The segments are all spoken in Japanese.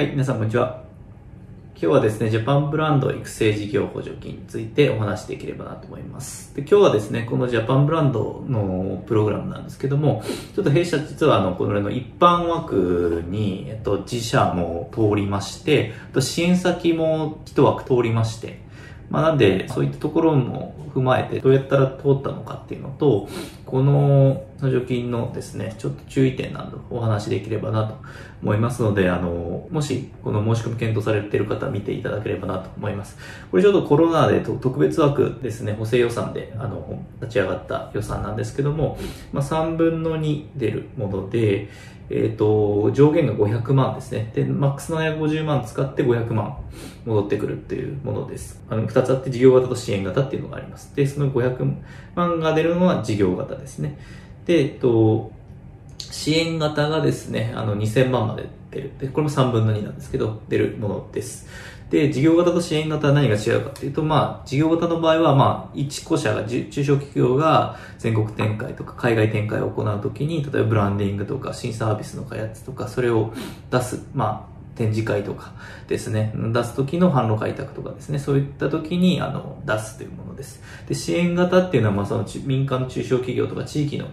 はい、皆さんこんにちは。今日はですね、ジャパンブランド育成事業補助金についてお話しできればなと思います。で今日はですね、このジャパンブランドのプログラムなんですけども、ちょっと弊社実はあの、これの一般枠に、えっと、自社も通りまして、と支援先も一枠通りまして、まあ、なんで、そういったところも踏まえて、どうやったら通ったのかっていうのと、この補助金のですね、ちょっと注意点などお話しできればなと思いますので、あの、もしこの申し込み検討されている方見ていただければなと思います。これちょっとコロナで特別枠ですね、補正予算で、あの、立ち上がった予算なんですけども、まあ、3分の2出るもので、えっ、と、上限が500万ですね。で、マックス750万使って500万戻ってくるっていうものです。あの、2つあって事業型と支援型っていうのがあります。で、その500万が出るのは事業型ですね。で、えっと、支援型がですね、あの、2000万まで出る。で、これも3分の2なんですけど、出るものです。で、事業型と支援型は何が違うかっていうと、まあ、事業型の場合は、まあ、一個社が、中小企業が全国展開とか海外展開を行うときに、例えばブランディングとか新サービスの開発とか、それを出す、まあ、展示会とかですね、出す時の販路開拓とかですね、そういった時に、あの、出すというものです。で、支援型っていうのは、まあ、その民間の中小企業とか地域の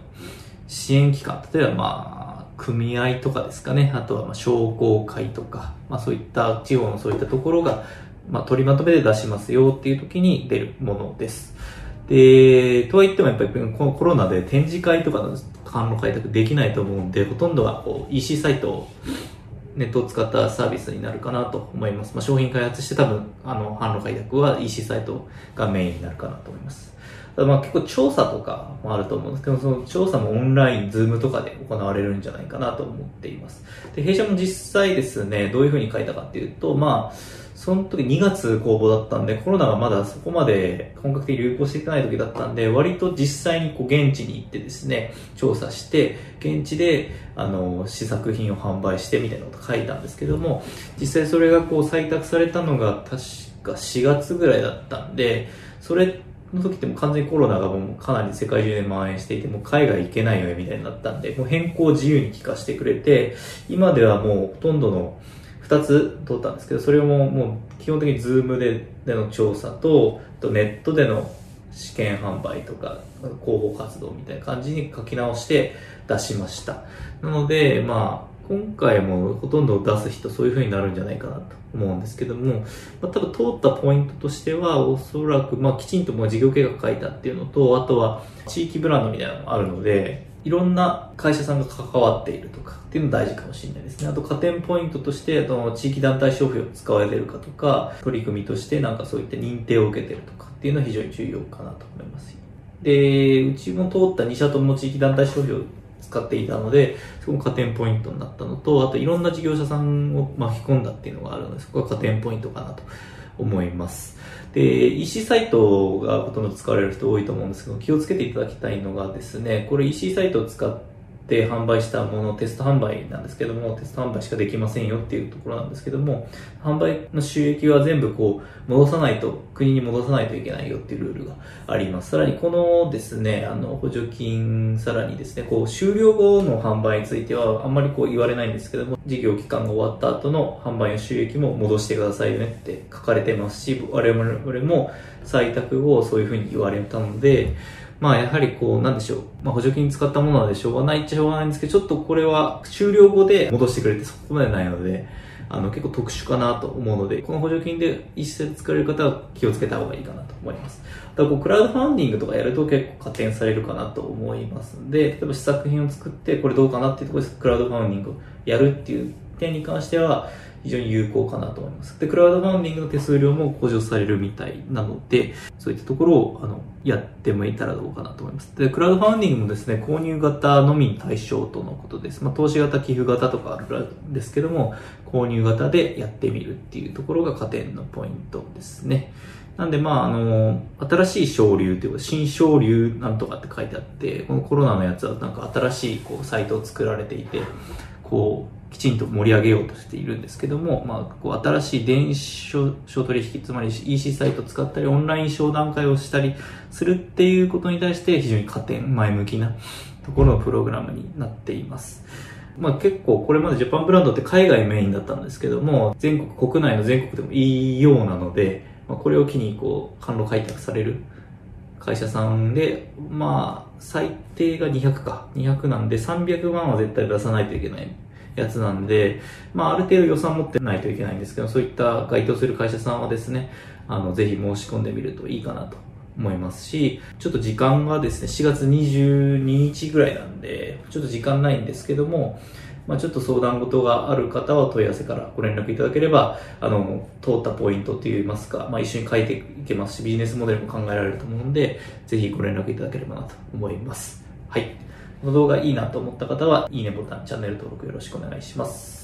支援機関、例えばまあ、組合とかですかね、あとはまあ商工会とか、まあそういった地方のそういったところが、まあ取りまとめで出しますよっていう時に出るものです。で、とは言ってもやっぱりこのコロナで展示会とかの販路開拓できないと思うんで、ほとんどがこう EC サイトをネットを使ったサービスになるかなと思います。まあ、商品開発して多分、あの、販路開拓は EC サイトがメインになるかなと思います。ただまあ結構調査とかもあると思うんですけど、その調査もオンライン、ズームとかで行われるんじゃないかなと思っています。で、弊社も実際ですね、どういうふうに書いたかっていうと、まあ、その時2月公募だったんで、コロナがまだそこまで本格的に流行していかない時だったんで、割と実際にこう現地に行ってですね、調査して、現地で、あの、試作品を販売してみたいなこと書いたんですけども、実際それがこう採択されたのが確か4月ぐらいだったんで、それの時っても完全にコロナがもうかなり世界中で蔓延していて、もう海外行けないよねみたいになったんで、もう変更を自由に聞かせてくれて、今ではもうほとんどの2つ取ったんですけど、それをももう基本的にズームででの調査と、とネットでの試験販売とか広報活動みたいな感じに書き直して出しました。なので、まあ、今回もほとんど出す人そういう風になるんじゃないかなと思うんですけども、まあ、多分通ったポイントとしてはおそらく、まあ、きちんともう事業計画書いたっていうのと、あとは地域ブランドみたいなのもあるので、いろんな会社さんが関わっているとかっていうの大事かもしれないですね。あと加点ポイントとして、あの地域団体消費を使われてるかとか、取り組みとしてなんかそういった認定を受けてるとかっていうのは非常に重要かなと思います。で、うちも通った2社とも地域団体消費を使っていたので、そこも加点ポイントになったのと、あといろんな事業者さんを巻き込んだっていうのがあるので、そこが加点ポイントかなと思います。で、EC サイトがほとんど使われる人多いと思うんですけど、気をつけていただきたいのがですね、これ EC サイトを使ってで販売したもの、テスト販売なんですけども、テスト販売しかできませんよっていうところなんですけども、販売の収益は全部こう、戻さないと、国に戻さないといけないよっていうルールがあります。さらにこのですね、あの、補助金、さらにですね、こう、終了後の販売についてはあんまりこう言われないんですけども、事業期間が終わった後の販売の収益も戻してくださいよねって書かれてますし、我々も採択後そういうふうに言われたので、まあやはりこう、なんでしょう。まあ補助金使ったものなのでしょうがないっちゃしょうがないんですけど、ちょっとこれは終了後で戻してくれてそこまでないので、あの結構特殊かなと思うので、この補助金で一斉で使われる方は気をつけた方がいいかなと思います。だこうクラウドファンディングとかやると結構加点されるかなと思いますので、例えば試作品を作ってこれどうかなっていうところでクラウドファンディングをやるっていう点に関しては、非常に有効かなと思います。で、クラウドファンディングの手数料も補助されるみたいなので、そういったところを、あの、やってもいたらどうかなと思います。で、クラウドファンディングもですね、購入型のみに対象とのことです。まあ、投資型、寄付型とかあるんですけども、購入型でやってみるっていうところが加点のポイントですね。なんで、まあ、あの、新しい昇流というか、新昇流なんとかって書いてあって、このコロナのやつはなんか新しいこうサイトを作られていて、こう、きちんと盛り上げようとしているんですけども、まあ、こう新しい電子商取引、つまり EC サイトを使ったり、オンライン商談会をしたりするっていうことに対して非常に加点、前向きなところのプログラムになっています。まあ結構これまでジャパンブランドって海外メインだったんですけども、全国、国内の全国でもいいようなので、まあ、これを機にこう、販路開拓される会社さんで、まあ、最低が200か。200なんで300万は絶対出さないといけないやつなんで、まあ、ある程度予算持ってないといけないんですけど、そういった該当する会社さんはですね、あの、ぜひ申し込んでみるといいかなと思いますし、ちょっと時間がですね、4月22日ぐらいなんで、ちょっと時間ないんですけども、まあ、ちょっと相談事がある方は問い合わせからご連絡いただければ、あの、通ったポイントといいますか、まあ、一緒に書いていけますし、ビジネスモデルも考えられると思うので、ぜひご連絡いただければなと思います。はい。この動画いいなと思った方は、いいねボタン、チャンネル登録よろしくお願いします。